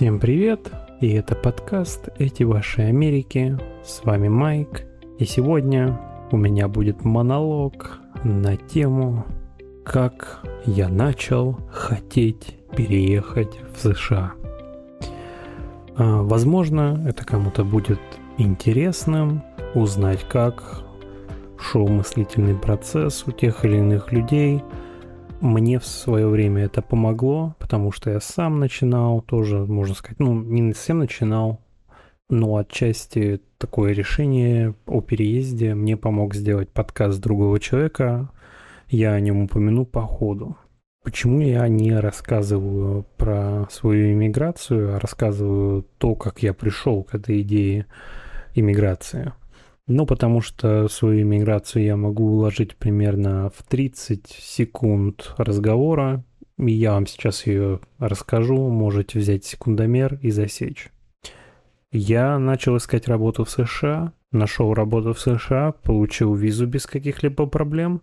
Всем привет! И это подкаст «Эти ваши Америки». С вами Майк. И сегодня у меня будет монолог на тему «Как я начал хотеть переехать в США». А, возможно, это кому-то будет интересным узнать, как шел мыслительный процесс у тех или иных людей – мне в свое время это помогло, потому что я сам начинал тоже, можно сказать, ну, не совсем начинал, но отчасти такое решение о переезде мне помог сделать подкаст другого человека. Я о нем упомяну по ходу. Почему я не рассказываю про свою иммиграцию, а рассказываю то, как я пришел к этой идее иммиграции? Ну, потому что свою иммиграцию я могу уложить примерно в 30 секунд разговора, и я вам сейчас ее расскажу, можете взять секундомер и засечь. Я начал искать работу в США, нашел работу в США, получил визу без каких-либо проблем,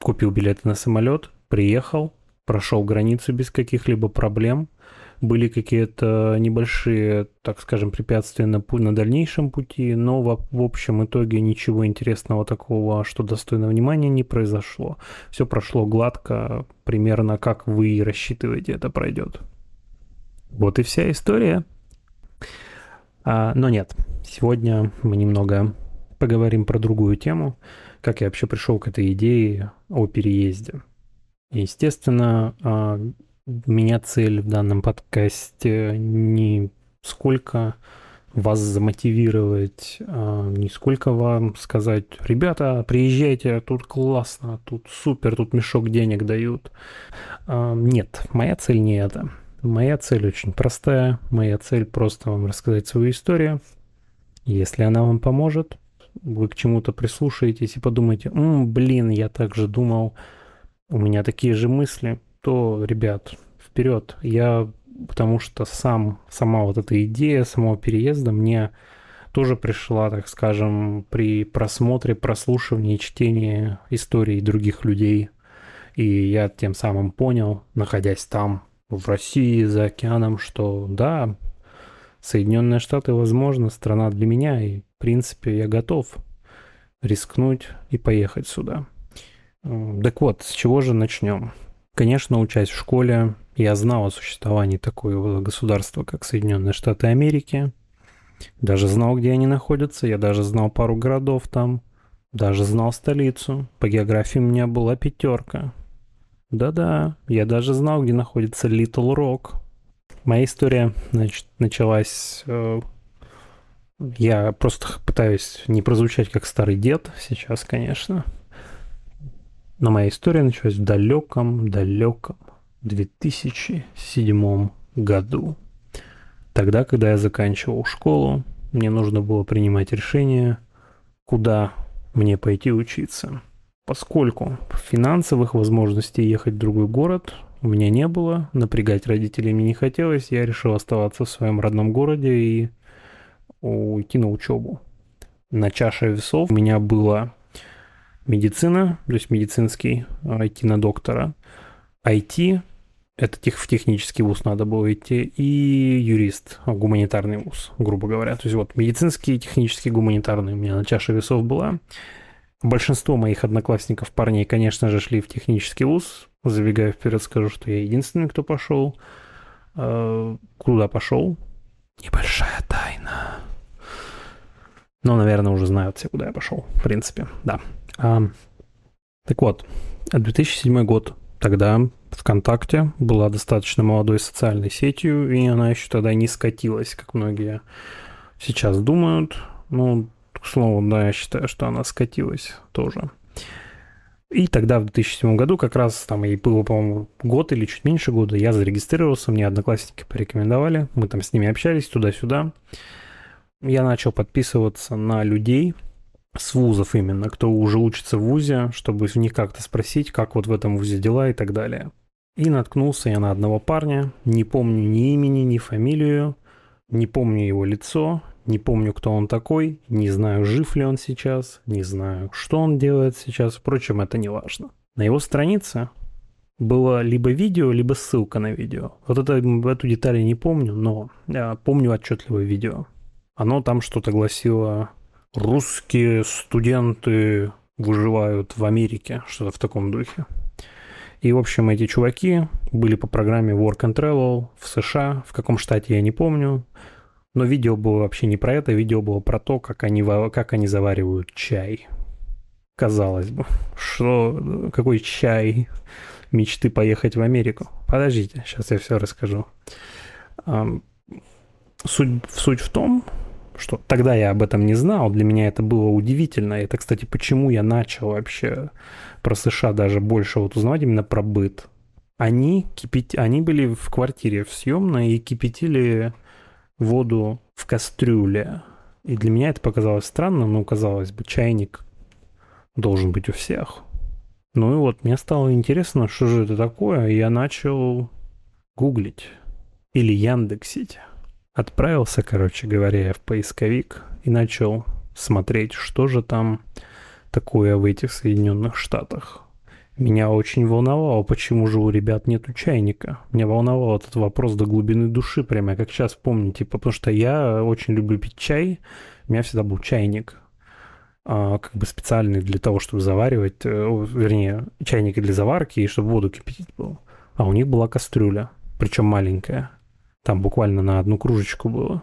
купил билеты на самолет, приехал, прошел границу без каких-либо проблем – были какие-то небольшие, так скажем, препятствия на, на дальнейшем пути, но в, в общем итоге ничего интересного такого, что достойно внимания, не произошло. Все прошло гладко, примерно как вы рассчитываете это пройдет. Вот и вся история. А, но нет, сегодня мы немного поговорим про другую тему, как я вообще пришел к этой идее о переезде. Естественно, а, меня цель в данном подкасте не сколько вас замотивировать, а не сколько вам сказать, ребята, приезжайте, тут классно, тут супер, тут мешок денег дают. А, нет, моя цель не это. Моя цель очень простая. Моя цель просто вам рассказать свою историю. Если она вам поможет, вы к чему-то прислушаетесь и подумаете, М, блин, я так же думал, у меня такие же мысли – то, ребят, вперед. Я, потому что сам, сама вот эта идея самого переезда мне тоже пришла, так скажем, при просмотре, прослушивании, чтении историй других людей. И я тем самым понял, находясь там, в России, за океаном, что да, Соединенные Штаты, возможно, страна для меня, и, в принципе, я готов рискнуть и поехать сюда. Так вот, с чего же начнем? Конечно, учась в школе, я знал о существовании такого государства, как Соединенные Штаты Америки. Даже знал, где они находятся. Я даже знал пару городов там. Даже знал столицу. По географии у меня была пятерка. Да-да, я даже знал, где находится Литл Рок. Моя история, значит, началась... Э, я просто пытаюсь не прозвучать как старый дед сейчас, конечно. Но моя история началась в далеком-далеком 2007 году. Тогда, когда я заканчивал школу, мне нужно было принимать решение, куда мне пойти учиться. Поскольку финансовых возможностей ехать в другой город у меня не было, напрягать родителей мне не хотелось, я решил оставаться в своем родном городе и уйти на учебу. На чаше весов у меня было медицина, то есть медицинский, идти на доктора. IT – это тех, в технический вуз надо было идти, и юрист, гуманитарный вуз, грубо говоря. То есть вот медицинский, технический, гуманитарный у меня на чаше весов была. Большинство моих одноклассников, парней, конечно же, шли в технический вуз. Забегая вперед, скажу, что я единственный, кто пошел. Э, куда пошел? Небольшая тайна. Но, наверное, уже знают все, куда я пошел. В принципе, да. А, так вот, 2007 год. Тогда ВКонтакте была достаточно молодой социальной сетью, и она еще тогда не скатилась, как многие сейчас думают. Ну, к слову, да, я считаю, что она скатилась тоже. И тогда, в 2007 году, как раз там и было, по-моему, год или чуть меньше года, я зарегистрировался, мне одноклассники порекомендовали, мы там с ними общались туда-сюда. Я начал подписываться на людей, с вузов именно, кто уже учится в вузе, чтобы в них как-то спросить, как вот в этом вузе дела и так далее. И наткнулся я на одного парня, не помню ни имени, ни фамилию, не помню его лицо, не помню, кто он такой, не знаю, жив ли он сейчас, не знаю, что он делает сейчас, впрочем, это не важно. На его странице было либо видео, либо ссылка на видео. Вот это, эту деталь я не помню, но я помню отчетливое видео. Оно там что-то гласило «Русские студенты выживают в Америке», что-то в таком духе. И, в общем, эти чуваки были по программе Work and Travel в США, в каком штате я не помню. Но видео было вообще не про это, видео было про то, как они, как они заваривают чай. Казалось бы, что какой чай мечты поехать в Америку. Подождите, сейчас я все расскажу. Суть, суть в том, что тогда я об этом не знал, для меня это было удивительно. Это, кстати, почему я начал вообще про США даже больше вот узнавать именно про быт. Они, кипят... они были в квартире в съемной и кипятили воду в кастрюле. И для меня это показалось странно, но казалось бы, чайник должен быть у всех. Ну и вот, мне стало интересно, что же это такое, и я начал гуглить или яндексить. Отправился, короче говоря, в поисковик и начал смотреть, что же там такое в этих Соединенных Штатах. Меня очень волновало, почему же у ребят нету чайника. Меня волновал этот вопрос до глубины души, прямо как сейчас помню, типа, потому что я очень люблю пить чай, у меня всегда был чайник, а, как бы специальный для того, чтобы заваривать, э, вернее, чайник для заварки и чтобы воду кипятить был. А у них была кастрюля, причем маленькая. Там буквально на одну кружечку было.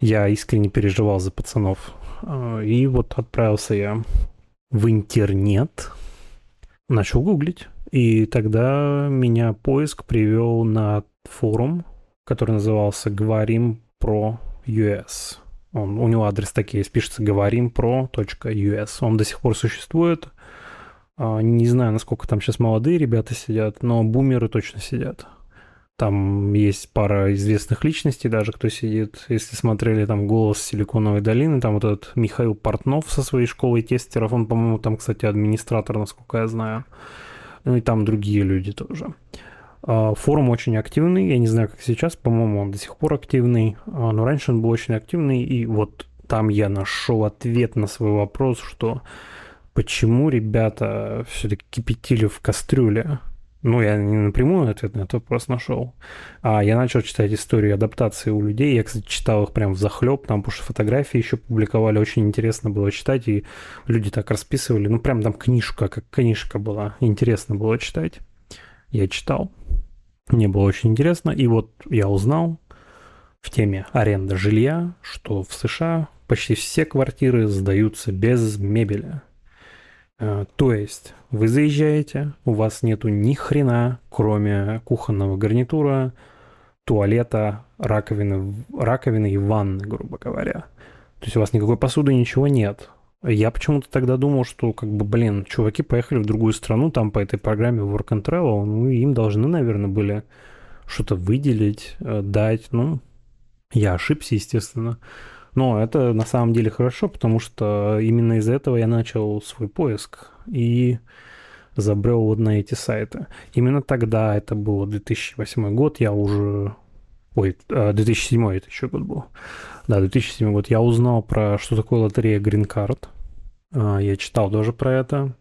Я искренне переживал за пацанов. А, и вот отправился я в интернет, начал гуглить. И тогда меня поиск привел на форум, который назывался «Говорим про US». Он, у него адрес такие пишется говорим про.us. Он до сих пор существует. А, не знаю, насколько там сейчас молодые ребята сидят, но бумеры точно сидят. Там есть пара известных личностей даже, кто сидит. Если смотрели там «Голос Силиконовой долины», там вот этот Михаил Портнов со своей школой тестеров, он, по-моему, там, кстати, администратор, насколько я знаю. Ну и там другие люди тоже. А, форум очень активный, я не знаю, как сейчас, по-моему, он до сих пор активный, а, но раньше он был очень активный, и вот там я нашел ответ на свой вопрос, что почему ребята все-таки кипятили в кастрюле ну, я не напрямую ответ на этот вопрос нашел, а я начал читать историю адаптации у людей. Я, кстати, читал их прям в захлеб, там, потому что фотографии еще публиковали, очень интересно было читать, и люди так расписывали. Ну, прям там книжка, как книжка была, интересно было читать. Я читал, мне было очень интересно, и вот я узнал в теме аренда жилья, что в США почти все квартиры сдаются без мебели. Э, то есть вы заезжаете, у вас нету ни хрена, кроме кухонного гарнитура, туалета, раковины, раковины и ванны, грубо говоря. То есть у вас никакой посуды, ничего нет. Я почему-то тогда думал, что, как бы, блин, чуваки поехали в другую страну, там по этой программе Work and Travel, ну, им должны, наверное, были что-то выделить, э, дать. Ну, я ошибся, естественно. Но это на самом деле хорошо, потому что именно из-за этого я начал свой поиск и забрел вот на эти сайты. Именно тогда, это был 2008 год, я уже... Ой, 2007 а, это еще год был. Да, 2007 год. Я узнал про, что такое лотерея Green Card. А, я читал тоже про это.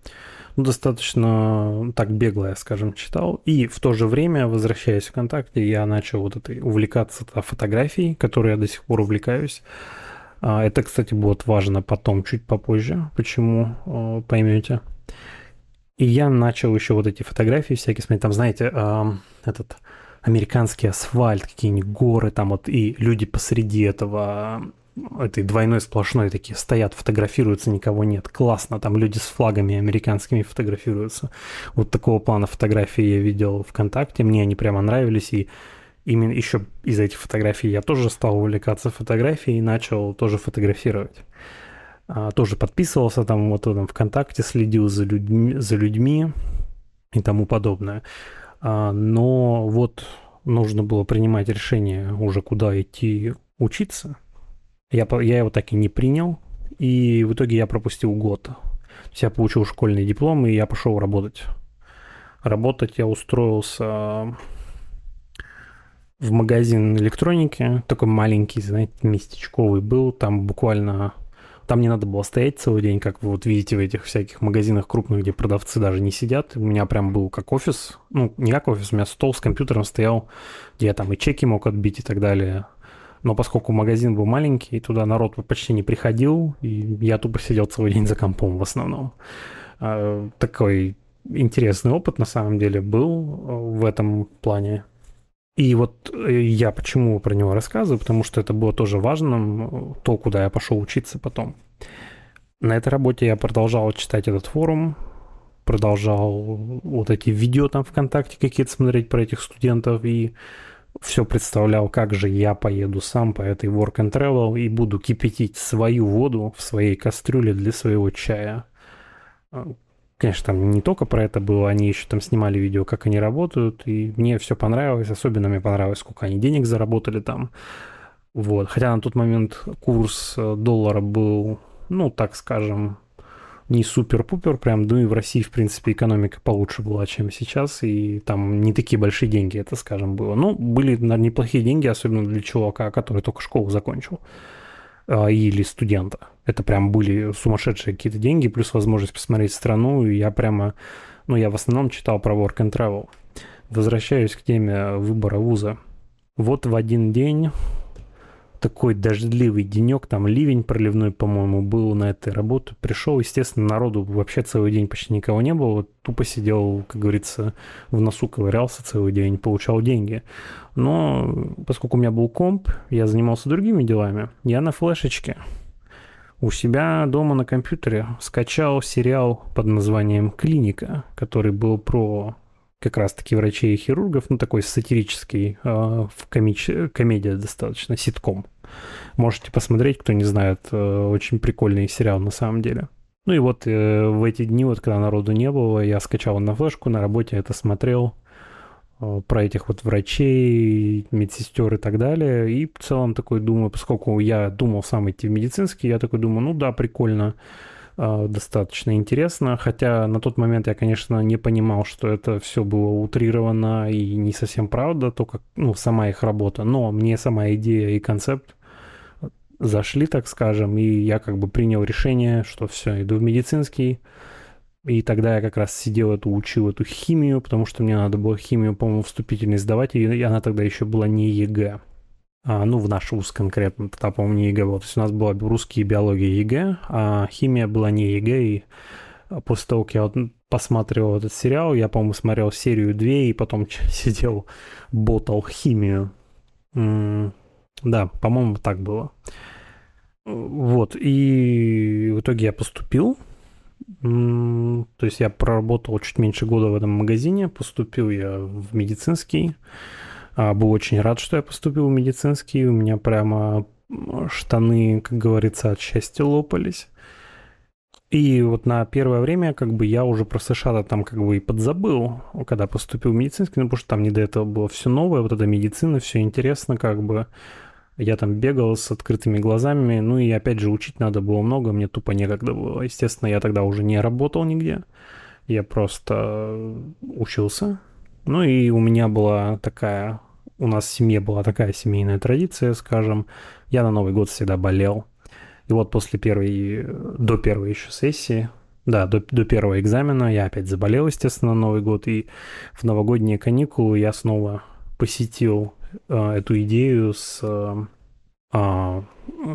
Ну, достаточно так бегло, я, скажем, читал. И в то же время, возвращаясь в ВКонтакте, я начал вот этой увлекаться фотографией, которой я до сих пор увлекаюсь. А, это, кстати, будет важно потом, чуть попозже, почему а, поймете. И я начал еще вот эти фотографии всякие смотреть. Там, знаете, этот американский асфальт, какие-нибудь горы, там вот и люди посреди этого этой двойной сплошной такие стоят, фотографируются, никого нет. Классно, там люди с флагами американскими фотографируются. Вот такого плана фотографии я видел ВКонтакте, мне они прямо нравились, и именно еще из этих фотографий я тоже стал увлекаться фотографией и начал тоже фотографировать. А, тоже подписывался там вот там ВКонтакте, следил за людьми, за людьми и тому подобное. А, но вот нужно было принимать решение уже куда идти учиться. Я, я его так и не принял, и в итоге я пропустил год. То есть я получил школьный диплом, и я пошел работать. Работать я устроился в магазин электроники, такой маленький, знаете, местечковый был, там буквально Там не надо было стоять целый день, как вы вот видите в этих всяких магазинах крупных, где продавцы даже не сидят. У меня прям был как офис, ну, не как офис, у меня стол с компьютером стоял, где я там и чеки мог отбить и так далее. Но поскольку магазин был маленький, туда народ почти не приходил, и я тупо сидел целый день за компом в основном. А, такой интересный опыт на самом деле был в этом плане. И вот э, я почему про него рассказываю, потому что это было тоже важным, то, куда я пошел учиться потом. На этой работе я продолжал читать этот форум, продолжал вот эти видео там ВКонтакте какие-то смотреть про этих студентов и все представлял, как же я поеду сам по этой work and travel и буду кипятить свою воду в своей кастрюле для своего чая. Конечно, там не только про это было, они еще там снимали видео, как они работают, и мне все понравилось, особенно мне понравилось, сколько они денег заработали там. Вот. Хотя на тот момент курс э, доллара был, ну, так скажем, не супер-пупер, прям, ну и в России, в принципе, экономика получше была, чем сейчас, и там не такие большие деньги, это, скажем, было. Ну, были, наверное, неплохие деньги, особенно для чувака, который только школу закончил. А, или студента. Это прям были сумасшедшие какие-то деньги, плюс возможность посмотреть страну, и я прямо, ну, я в основном читал про work and travel. Возвращаюсь к теме выбора вуза. Вот в один день такой дождливый денек, там ливень проливной, по-моему, был на этой работе. Пришел, естественно, народу вообще целый день почти никого не было. Тупо сидел, как говорится, в носу ковырялся целый день, получал деньги. Но поскольку у меня был комп, я занимался другими делами. Я на флешечке у себя дома на компьютере скачал сериал под названием «Клиника», который был про как раз-таки врачей и хирургов, ну, такой сатирический, э, в комич... комедия достаточно, ситком. Можете посмотреть, кто не знает, э, очень прикольный сериал на самом деле. Ну и вот э, в эти дни, вот когда народу не было, я скачал на флешку, на работе это смотрел, про этих вот врачей, медсестер и так далее. И в целом такой думаю, поскольку я думал сам идти в медицинский, я такой думаю, ну да, прикольно, а, достаточно интересно, хотя на тот момент я, конечно, не понимал, что это все было утрировано и не совсем правда, только ну, сама их работа, но мне сама идея и концепт зашли, так скажем, и я как бы принял решение, что все, иду в медицинский, и тогда я как раз сидел эту, учил эту химию, потому что мне надо было химию, по-моему, вступительной сдавать, и она тогда еще была не ЕГЭ а, ну, в наш вуз конкретно, тогда, по-моему, не ЕГЭ было. То есть у нас была русский и биология ЕГЭ, а химия была не ЕГЭ, и после того, как я вот посмотрел этот сериал, я, по-моему, смотрел серию 2 и потом сидел, ботал химию. М-м- да, по-моему, так было. Вот, и в итоге я поступил. То есть я проработал чуть меньше года в этом магазине, поступил я в медицинский. А, был очень рад, что я поступил в медицинский. У меня прямо штаны, как говорится, от счастья лопались. И вот на первое время как бы я уже про США там как бы и подзабыл, когда поступил в медицинский, ну потому что там не до этого было все новое, вот эта медицина, все интересно как бы. Я там бегал с открытыми глазами, ну и опять же учить надо было много, мне тупо некогда было. Естественно, я тогда уже не работал нигде, я просто учился, ну и у меня была такая, у нас в семье была такая семейная традиция, скажем, я на Новый год всегда болел. И вот после первой, до первой еще сессии, да, до, до первого экзамена я опять заболел, естественно, на Новый год, и в новогодние каникулы я снова посетил э, эту идею с, э,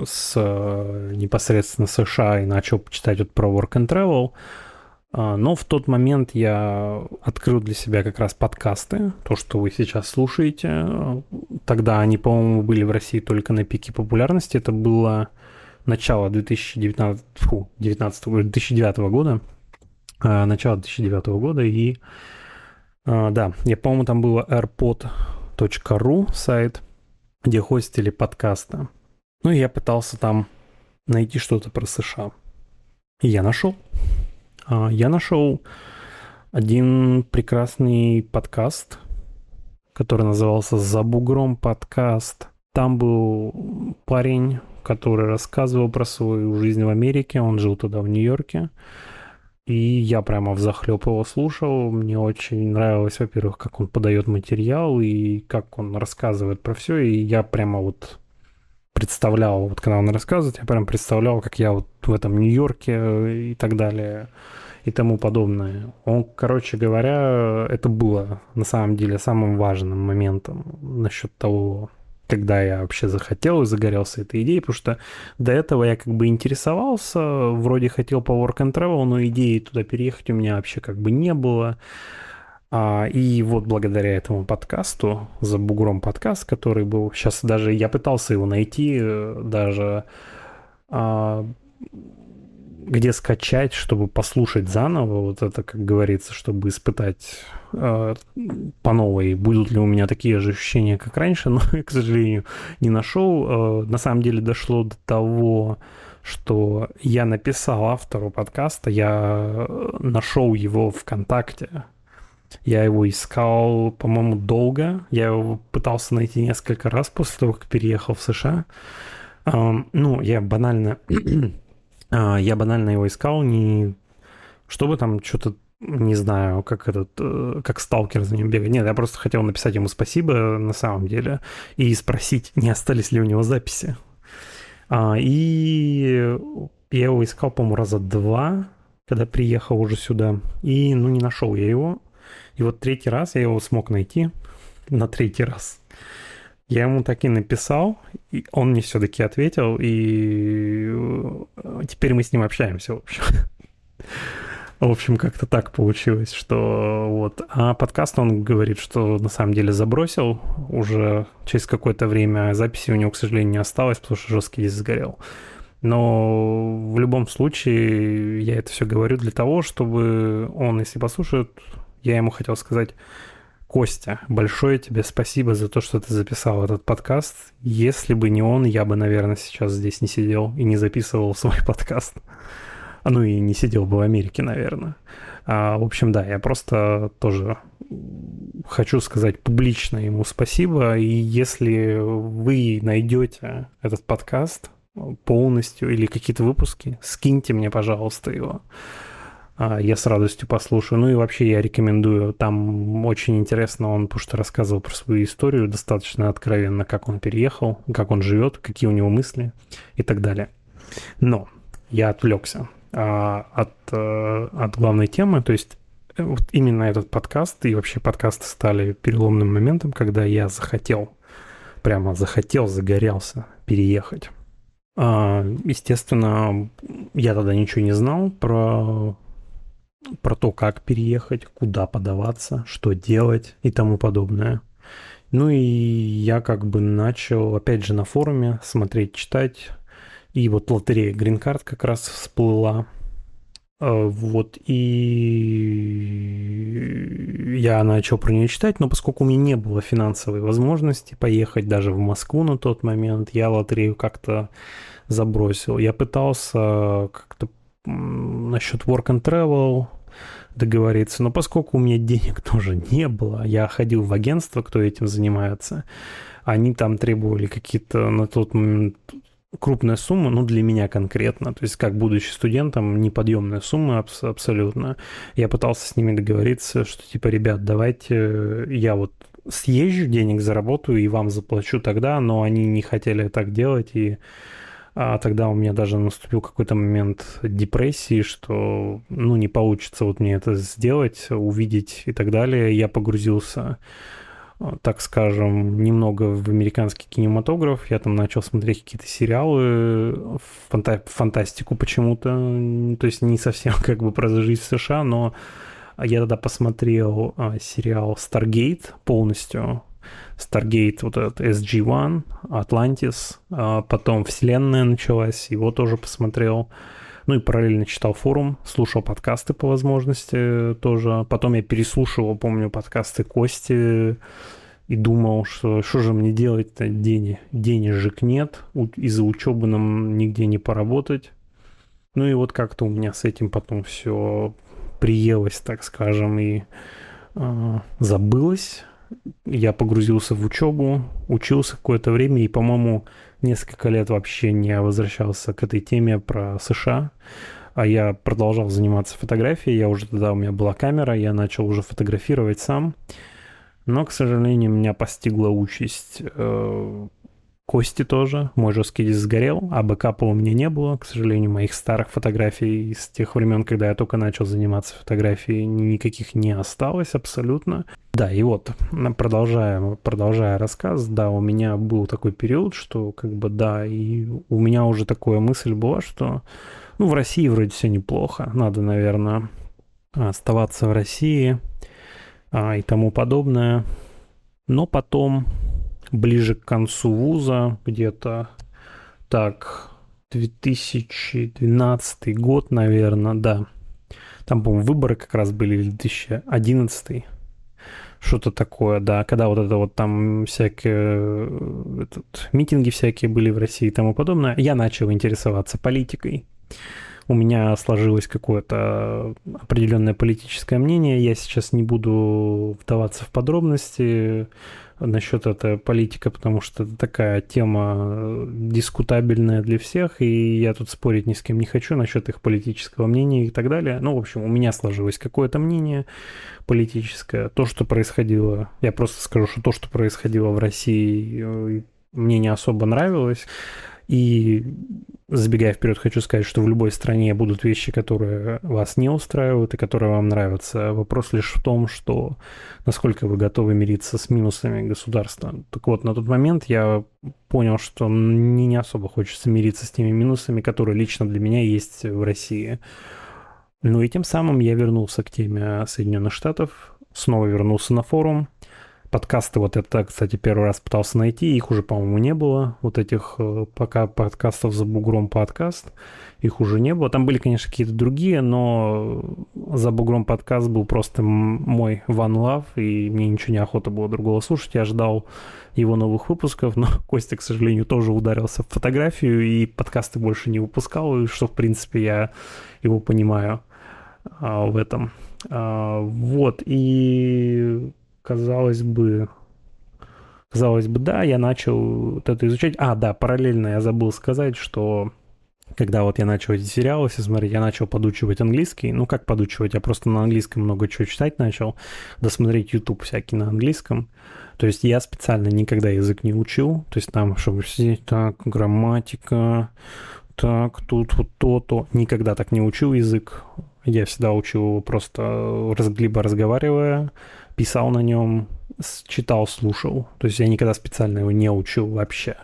с э, непосредственно США и начал читать вот про Work and Travel, а, но в тот момент я открыл для себя как раз подкасты, то, что вы сейчас слушаете. Тогда они, по-моему, были в России только на пике популярности. Это было начало 2019, фу, 19, 2009 года. А, начало 2009 года. И а, да, я, по-моему, там было airpod.ru сайт, где хостили подкасты. Ну и я пытался там найти что-то про США. И я нашел. А, я нашел один прекрасный подкаст, который назывался «За бугром подкаст». Там был парень, который рассказывал про свою жизнь в Америке. Он жил тогда в Нью-Йорке. И я прямо в захлеб его слушал. Мне очень нравилось, во-первых, как он подает материал и как он рассказывает про все. И я прямо вот представлял, вот когда он рассказывает, я прям представлял, как я вот в этом Нью-Йорке и так далее и тому подобное. Он, короче говоря, это было на самом деле самым важным моментом насчет того, когда я вообще захотел и загорелся этой идеей, потому что до этого я как бы интересовался, вроде хотел по work and travel, но идеи туда переехать у меня вообще как бы не было. А, и вот благодаря этому подкасту, за бугром подкаст, который был, сейчас даже я пытался его найти, э, даже а, где скачать, чтобы послушать заново, вот это, как говорится, чтобы испытать э, по новой, будут ли у меня такие же ощущения, как раньше, но, к сожалению, не нашел. Э, на самом деле дошло до того, что я написал автору подкаста, я нашел его ВКонтакте, я его искал, по-моему, долго. Я его пытался найти несколько раз после того, как переехал в США. Um, ну, я банально... uh, я банально его искал, не чтобы там что-то не знаю, как этот, э, как сталкер за ним бегает. Нет, я просто хотел написать ему спасибо на самом деле и спросить, не остались ли у него записи. А, и я его искал, по-моему, раза два, когда приехал уже сюда. И, ну, не нашел я его. И вот третий раз я его смог найти, на третий раз. Я ему так и написал, и он мне все-таки ответил, и э, теперь мы с ним общаемся, в общем. В общем, как-то так получилось, что вот. А подкаст он говорит, что на самом деле забросил уже через какое-то время. Записи у него, к сожалению, не осталось, потому что жесткий диск сгорел. Но в любом случае я это все говорю для того, чтобы он, если послушает, я ему хотел сказать, Костя, большое тебе спасибо за то, что ты записал этот подкаст. Если бы не он, я бы, наверное, сейчас здесь не сидел и не записывал свой подкаст. А ну и не сидел бы в Америке, наверное. А, в общем, да, я просто тоже хочу сказать публично ему спасибо. И если вы найдете этот подкаст полностью или какие-то выпуски, скиньте мне, пожалуйста, его. А, я с радостью послушаю. Ну и вообще я рекомендую. Там очень интересно, он потому что рассказывал про свою историю достаточно откровенно, как он переехал, как он живет, какие у него мысли и так далее. Но я отвлекся а, от, а, от главной темы, то есть э, вот именно этот подкаст и вообще подкасты стали переломным моментом, когда я захотел, прямо захотел, загорелся переехать. А, естественно, я тогда ничего не знал про про то, как переехать, куда подаваться, что делать и тому подобное. Ну и я как бы начал, опять же, на форуме смотреть, читать. И вот лотерея Green Card как раз всплыла. Э, вот, и я начал про нее читать, но поскольку у меня не было финансовой возможности поехать даже в Москву на тот момент, я лотерею как-то забросил. Я пытался как-то насчет work and travel договориться, но поскольку у меня денег тоже не было, я ходил в агентство, кто этим занимается, они там требовали какие-то на тот момент крупная сумма, ну, для меня конкретно, то есть как будучи студентом, неподъемная сумма абс- абсолютно. Я пытался с ними договориться, что типа, ребят, давайте я вот съезжу, денег заработаю и вам заплачу тогда, но они не хотели так делать, и а тогда у меня даже наступил какой-то момент депрессии, что, ну, не получится вот мне это сделать, увидеть и так далее. Я погрузился, так скажем, немного в американский кинематограф. Я там начал смотреть какие-то сериалы, фанта- фантастику почему-то. То есть не совсем как бы про жизнь в США, но я тогда посмотрел а, сериал Stargate полностью Stargate, вот этот SG-1, Atlantis, а потом Вселенная началась, его тоже посмотрел. Ну и параллельно читал форум, слушал подкасты по возможности тоже. Потом я переслушивал, помню, подкасты Кости и думал, что что же мне делать-то, Дени, денежек нет, из-за учебы нам нигде не поработать. Ну и вот как-то у меня с этим потом все приелось, так скажем, и э, забылось я погрузился в учебу, учился какое-то время и, по-моему, несколько лет вообще не возвращался к этой теме про США. А я продолжал заниматься фотографией, я уже тогда у меня была камера, я начал уже фотографировать сам. Но, к сожалению, меня постигла участь э, Кости тоже. Мой жесткий диск сгорел, а бэкапа у меня не было. К сожалению, моих старых фотографий из тех времен, когда я только начал заниматься фотографией, никаких не осталось абсолютно. Да, и вот, продолжая, продолжая рассказ, да, у меня был такой период, что как бы да, и у меня уже такая мысль была, что ну, в России вроде все неплохо, надо, наверное, оставаться в России а, и тому подобное. Но потом ближе к концу вуза, где-то так, 2012 год, наверное, да. Там, по-моему, выборы как раз были 2011 что-то такое, да, когда вот это вот там всякие этот, митинги всякие были в России и тому подобное, я начал интересоваться политикой. У меня сложилось какое-то определенное политическое мнение. Я сейчас не буду вдаваться в подробности насчет этой политики, потому что это такая тема э, дискутабельная для всех, и я тут спорить ни с кем не хочу насчет их политического мнения и так далее. Ну, в общем, у меня сложилось какое-то мнение политическое. То, что происходило, я просто скажу, что то, что происходило в России, э, мне не особо нравилось. И забегая вперед, хочу сказать, что в любой стране будут вещи, которые вас не устраивают и которые вам нравятся. Вопрос лишь в том, что насколько вы готовы мириться с минусами государства. Так вот, на тот момент я понял, что мне не особо хочется мириться с теми минусами, которые лично для меня есть в России. Ну и тем самым я вернулся к теме Соединенных Штатов, снова вернулся на форум, Подкасты вот это, кстати, первый раз пытался найти, их уже, по-моему, не было. Вот этих э, пока подкастов за бугром подкаст, их уже не было. Там были, конечно, какие-то другие, но за бугром подкаст был просто мой one love, и мне ничего не охота было другого слушать. Я ждал его новых выпусков, но Костя, к сожалению, тоже ударился в фотографию и подкасты больше не выпускал, и что, в принципе, я его понимаю а, в этом. А, вот, и казалось бы, казалось бы, да, я начал вот это изучать. А, да, параллельно я забыл сказать, что когда вот я начал эти сериалы все смотреть, я начал подучивать английский. Ну, как подучивать? Я просто на английском много чего читать начал, досмотреть YouTube всякий на английском. То есть я специально никогда язык не учил. То есть там, чтобы сидеть так, грамматика, так, тут вот то-то. Никогда так не учил язык. Я всегда учил его просто либо разговаривая, писал на нем, читал, слушал. То есть я никогда специально его не учил вообще.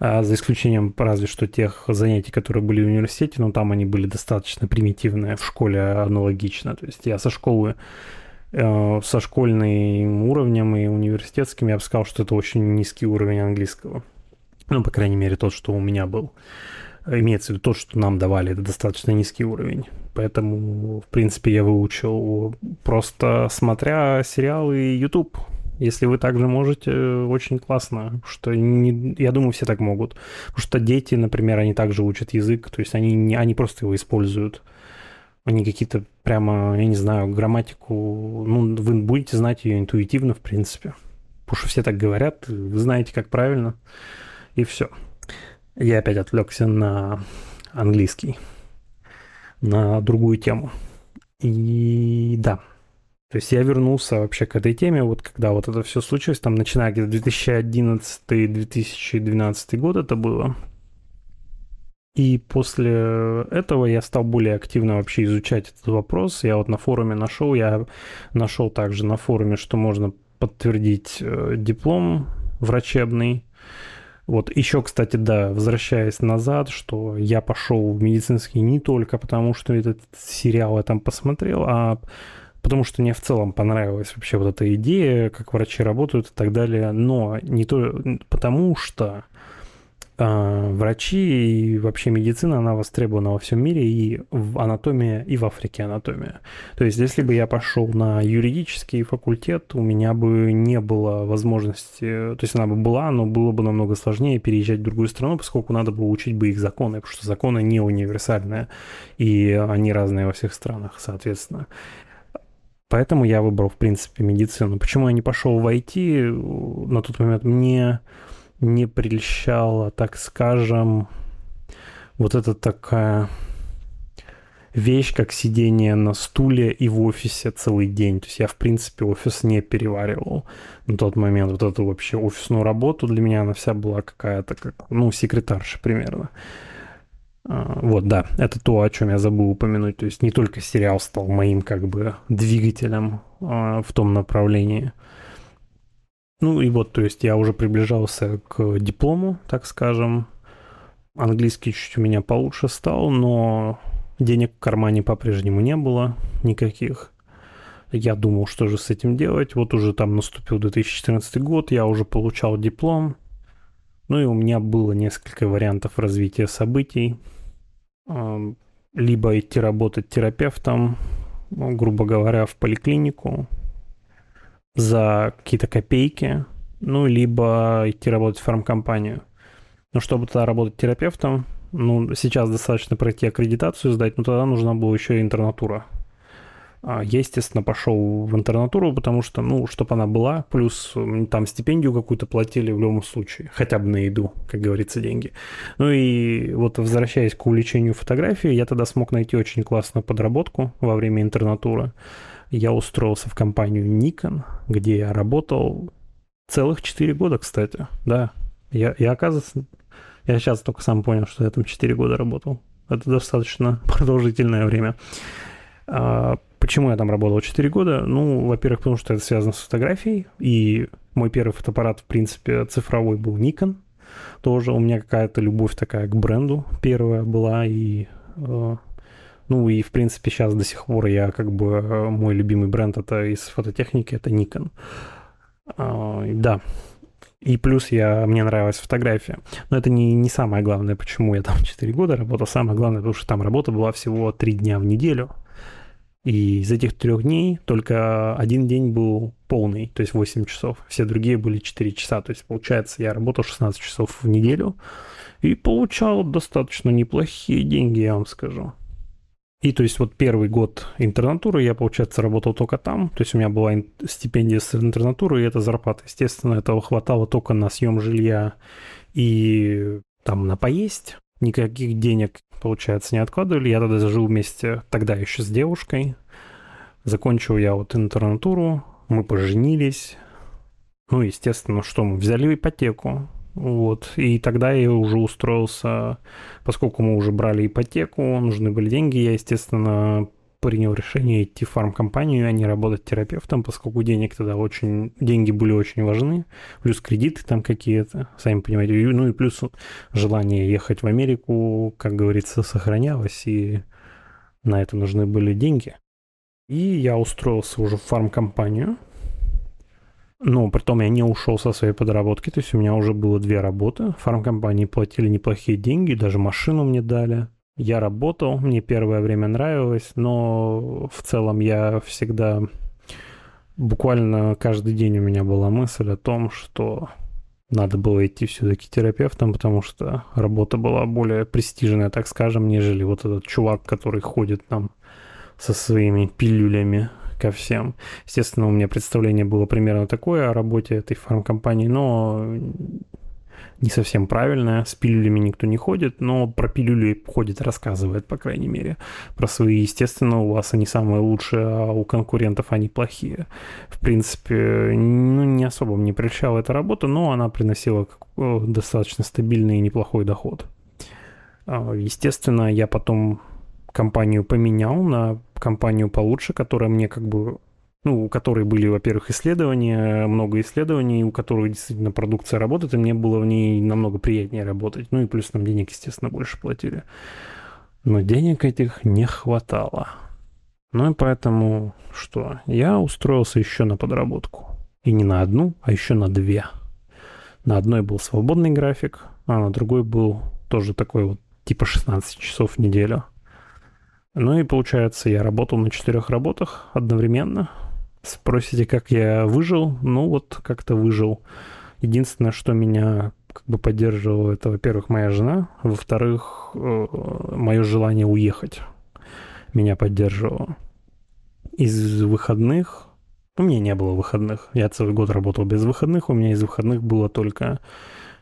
А за исключением разве что тех занятий, которые были в университете, но там они были достаточно примитивные, в школе аналогично. То есть я со школы, э, со школьным уровнем и университетским, я бы сказал, что это очень низкий уровень английского. Ну, по крайней мере, тот, что у меня был. Имеется в виду то, что нам давали, это достаточно низкий уровень. Поэтому, в принципе, я выучил просто смотря сериалы YouTube. Если вы также можете, очень классно, что не, я думаю, все так могут. Потому что дети, например, они также учат язык, то есть они, не, они просто его используют. Они какие-то прямо, я не знаю, грамматику, ну, вы будете знать ее интуитивно, в принципе. Потому что все так говорят, вы знаете, как правильно, и все. Я опять отвлекся на английский на другую тему. И да, то есть я вернулся вообще к этой теме, вот когда вот это все случилось, там начиная где-то 2011-2012 год это было. И после этого я стал более активно вообще изучать этот вопрос. Я вот на форуме нашел, я нашел также на форуме, что можно подтвердить э, диплом врачебный вот еще, кстати, да, возвращаясь назад, что я пошел в медицинский не только потому, что этот сериал я там посмотрел, а потому что мне в целом понравилась вообще вот эта идея, как врачи работают и так далее, но не то потому что врачи и вообще медицина, она востребована во всем мире, и в анатомия, и в Африке анатомия. То есть, если бы я пошел на юридический факультет, у меня бы не было возможности, то есть она бы была, но было бы намного сложнее переезжать в другую страну, поскольку надо было учить бы их законы, потому что законы не универсальные, и они разные во всех странах, соответственно. Поэтому я выбрал, в принципе, медицину. Почему я не пошел в IT? На тот момент мне не прельщала, так скажем, вот это такая вещь, как сидение на стуле и в офисе целый день. То есть я, в принципе, офис не переваривал на тот момент. Вот эту вообще офисную работу для меня она вся была какая-то, как, ну, секретарша примерно. А, вот, да, это то, о чем я забыл упомянуть. То есть не только сериал стал моим как бы двигателем а, в том направлении. Ну и вот, то есть я уже приближался к диплому, так скажем. Английский чуть у меня получше стал, но денег в кармане по-прежнему не было никаких. Я думал, что же с этим делать. Вот уже там наступил 2014 год, я уже получал диплом. Ну и у меня было несколько вариантов развития событий. Либо идти работать терапевтом, грубо говоря, в поликлинику за какие-то копейки, ну, либо идти работать в фармкомпанию. Но чтобы тогда работать терапевтом, ну, сейчас достаточно пройти аккредитацию сдать, но тогда нужна была еще и интернатура. А, я, естественно, пошел в интернатуру, потому что, ну, чтобы она была, плюс там стипендию какую-то платили в любом случае, хотя бы на еду, как говорится, деньги. Ну и вот возвращаясь к увлечению фотографией, я тогда смог найти очень классную подработку во время интернатуры. Я устроился в компанию Nikon, где я работал целых 4 года, кстати, да. Я, я оказывается, я сейчас только сам понял, что я там 4 года работал. Это достаточно продолжительное время. А, Почему я там работал 4 года? Ну, во-первых, потому что это связано с фотографией, и мой первый фотоаппарат, в принципе, цифровой был Nikon. Тоже у меня какая-то любовь такая к бренду первая была, и э, ну и, в принципе, сейчас до сих пор я как бы э, мой любимый бренд это из фототехники, это Nikon. А, да. И плюс я, мне нравилась фотография. Но это не, не самое главное, почему я там 4 года работал. Самое главное, потому что там работа была всего 3 дня в неделю. И из этих трех дней только один день был полный, то есть 8 часов. Все другие были 4 часа. То есть, получается, я работал 16 часов в неделю и получал достаточно неплохие деньги, я вам скажу. И то есть вот первый год интернатуры я, получается, работал только там. То есть у меня была стипендия с интернатуры, и эта зарплата. Естественно, этого хватало только на съем жилья и там на поесть. Никаких денег получается, не откладывали. Я тогда жил вместе тогда еще с девушкой. Закончил я вот интернатуру, мы поженились. Ну, естественно, что мы взяли ипотеку. Вот. И тогда я уже устроился, поскольку мы уже брали ипотеку, нужны были деньги, я, естественно, принял решение идти в фармкомпанию, а не работать терапевтом, поскольку денег тогда очень, деньги были очень важны, плюс кредиты там какие-то, сами понимаете, ну и плюс желание ехать в Америку, как говорится, сохранялось, и на это нужны были деньги. И я устроился уже в фармкомпанию, но притом я не ушел со своей подработки, то есть у меня уже было две работы. Фармкомпании платили неплохие деньги, даже машину мне дали. Я работал, мне первое время нравилось, но в целом я всегда... Буквально каждый день у меня была мысль о том, что надо было идти все-таки терапевтом, потому что работа была более престижная, так скажем, нежели вот этот чувак, который ходит там со своими пилюлями ко всем. Естественно, у меня представление было примерно такое о работе этой фармкомпании, но не совсем правильная. С пилюлями никто не ходит, но про пилюли ходит, рассказывает, по крайней мере. Про свои, естественно, у вас они самые лучшие, а у конкурентов они плохие. В принципе, ну, не особо мне прельщала эта работа, но она приносила достаточно стабильный и неплохой доход. А, естественно, я потом компанию поменял на компанию получше, которая мне как бы ну, у которой были, во-первых, исследования, много исследований, у которой действительно продукция работает, и мне было в ней намного приятнее работать. Ну и плюс нам денег, естественно, больше платили. Но денег этих не хватало. Ну и поэтому что? Я устроился еще на подработку. И не на одну, а еще на две. На одной был свободный график, а на другой был тоже такой вот типа 16 часов в неделю. Ну и получается, я работал на четырех работах одновременно. Спросите, как я выжил? Ну вот как-то выжил. Единственное, что меня как бы поддерживало, это, во-первых, моя жена, во-вторых, э, мое желание уехать меня поддерживало. Из выходных, у меня не было выходных, я целый год работал без выходных, у меня из выходных было только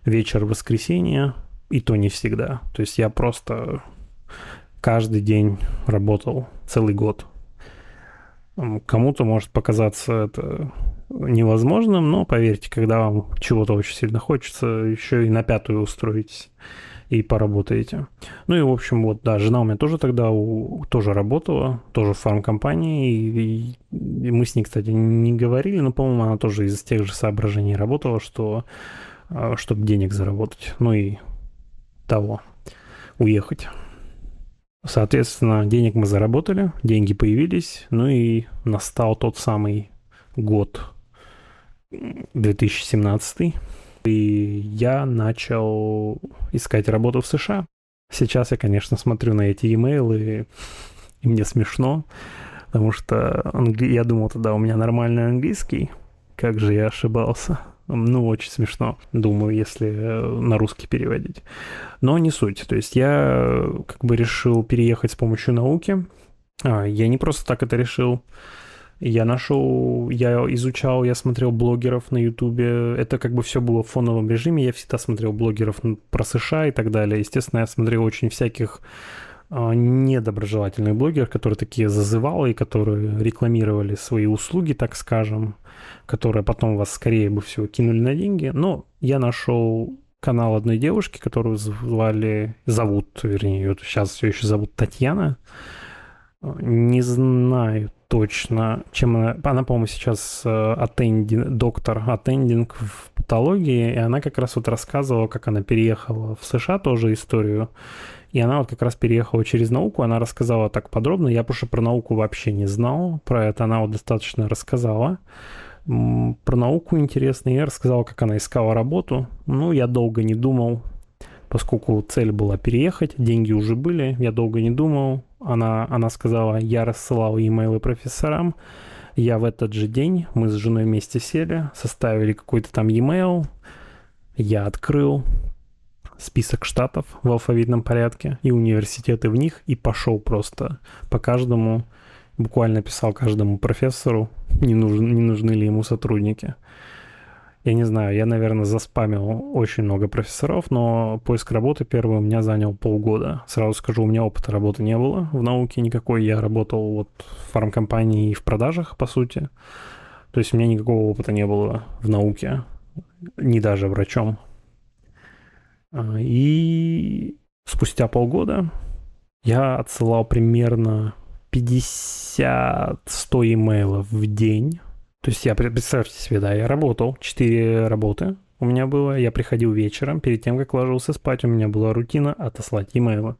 вечер воскресенья, и то не всегда. То есть я просто каждый день работал целый год. Кому-то может показаться это невозможным, но поверьте, когда вам чего-то очень сильно хочется, еще и на пятую устроитесь и поработаете. Ну и, в общем, вот, да, жена у меня тоже тогда у, тоже работала, тоже в фармкомпании, и, и мы с ней, кстати, не говорили, но, по-моему, она тоже из тех же соображений работала, что а, чтобы денег заработать, ну и того, уехать. Соответственно, денег мы заработали, деньги появились, ну и настал тот самый год 2017, и я начал искать работу в США. Сейчас я, конечно, смотрю на эти имейлы, и мне смешно, потому что англи... я думал тогда у меня нормальный английский, как же я ошибался. Ну, очень смешно, думаю, если э, на русский переводить. Но не суть. То есть я э, как бы решил переехать с помощью науки. А, я не просто так это решил. Я нашел, я изучал, я смотрел блогеров на Ютубе. Это как бы все было в фоновом режиме. Я всегда смотрел блогеров про США и так далее. Естественно, я смотрел очень всяких недоброжелательных блогеров, которые такие зазывалы, которые рекламировали свои услуги, так скажем, которые потом вас скорее бы всего кинули на деньги. Но я нашел канал одной девушки, которую звали, зовут, вернее, ее сейчас все еще зовут Татьяна. Не знаю точно, чем она... Она, по-моему, сейчас аттендинг, э, доктор аттендинг в патологии, и она как раз вот рассказывала, как она переехала в США, тоже историю. И она вот как раз переехала через науку, она рассказала так подробно. Я потому про науку вообще не знал, про это она вот достаточно рассказала. Про науку интересно, я рассказала, как она искала работу. Ну, я долго не думал, поскольку цель была переехать, деньги уже были, я долго не думал, она, она сказала, я рассылал имейлы профессорам. Я в этот же день, мы с женой вместе сели, составили какой-то там e-mail. Я открыл список штатов в алфавитном порядке и университеты в них, и пошел просто по каждому, буквально писал каждому профессору, не, нужен, не нужны ли ему сотрудники. Я не знаю, я, наверное, заспамил очень много профессоров, но поиск работы первый у меня занял полгода. Сразу скажу, у меня опыта работы не было в науке никакой. Я работал вот в фармкомпании и в продажах, по сути. То есть у меня никакого опыта не было в науке, не даже врачом. А, и спустя полгода я отсылал примерно 50-100 имейлов в день то есть я, представьте себе, да, я работал, 4 работы у меня было, я приходил вечером, перед тем, как ложился спать, у меня была рутина отослать имейлы.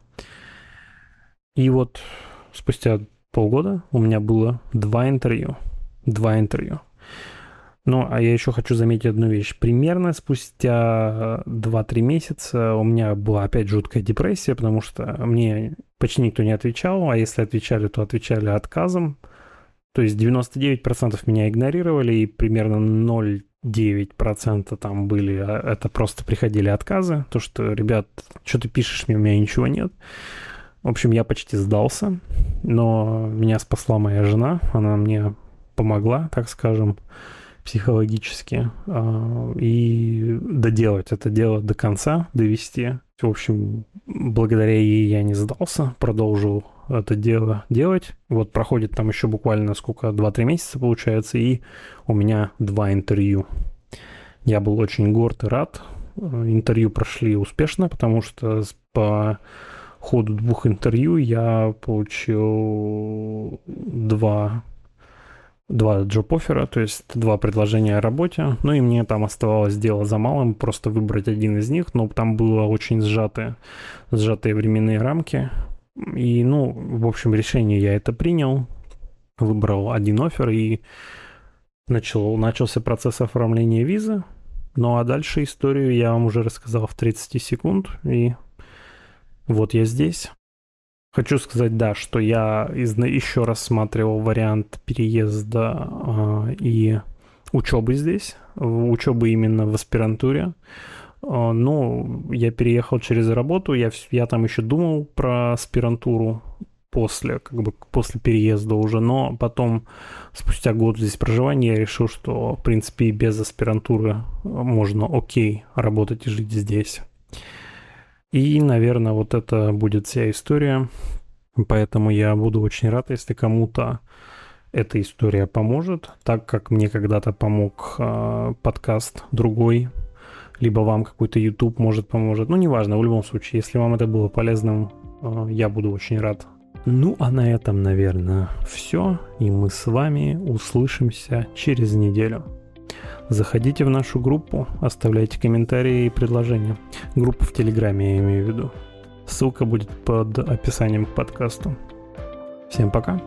И вот спустя полгода у меня было два интервью. Два интервью. Ну, а я еще хочу заметить одну вещь. Примерно спустя 2-3 месяца у меня была опять жуткая депрессия, потому что мне почти никто не отвечал, а если отвечали, то отвечали отказом. То есть 99% меня игнорировали, и примерно 0,9% там были, а это просто приходили отказы. То, что, ребят, что ты пишешь мне, у меня ничего нет. В общем, я почти сдался, но меня спасла моя жена, она мне помогла, так скажем, психологически, а, и доделать это дело до конца, довести. В общем, благодаря ей я не сдался, продолжил это дело делать. Вот проходит там еще буквально сколько, 2-3 месяца получается, и у меня два интервью. Я был очень горд и рад. Интервью прошли успешно, потому что по ходу двух интервью я получил два два джоб-оффера, то есть два предложения о работе. Ну и мне там оставалось дело за малым, просто выбрать один из них, но там было очень сжатые, сжатые временные рамки. И, ну, в общем, решение я это принял, выбрал один офер и начал, начался процесс оформления визы. Ну а дальше историю я вам уже рассказал в 30 секунд, и вот я здесь. Хочу сказать, да, что я из, еще рассматривал вариант переезда э, и учебы здесь, учебы именно в аспирантуре. Э, ну, я переехал через работу, я, я там еще думал про аспирантуру после, как бы после переезда уже, но потом, спустя год здесь проживания, я решил, что, в принципе, и без аспирантуры можно окей работать и жить здесь. И, наверное, вот это будет вся история. Поэтому я буду очень рад, если кому-то эта история поможет, так как мне когда-то помог э, подкаст другой, либо вам какой-то YouTube может поможет. Ну, неважно, в любом случае, если вам это было полезным, э, я буду очень рад. Ну, а на этом, наверное, все. И мы с вами услышимся через неделю. Заходите в нашу группу, оставляйте комментарии и предложения. Группу в Телеграме я имею в виду. Ссылка будет под описанием к подкасту. Всем пока.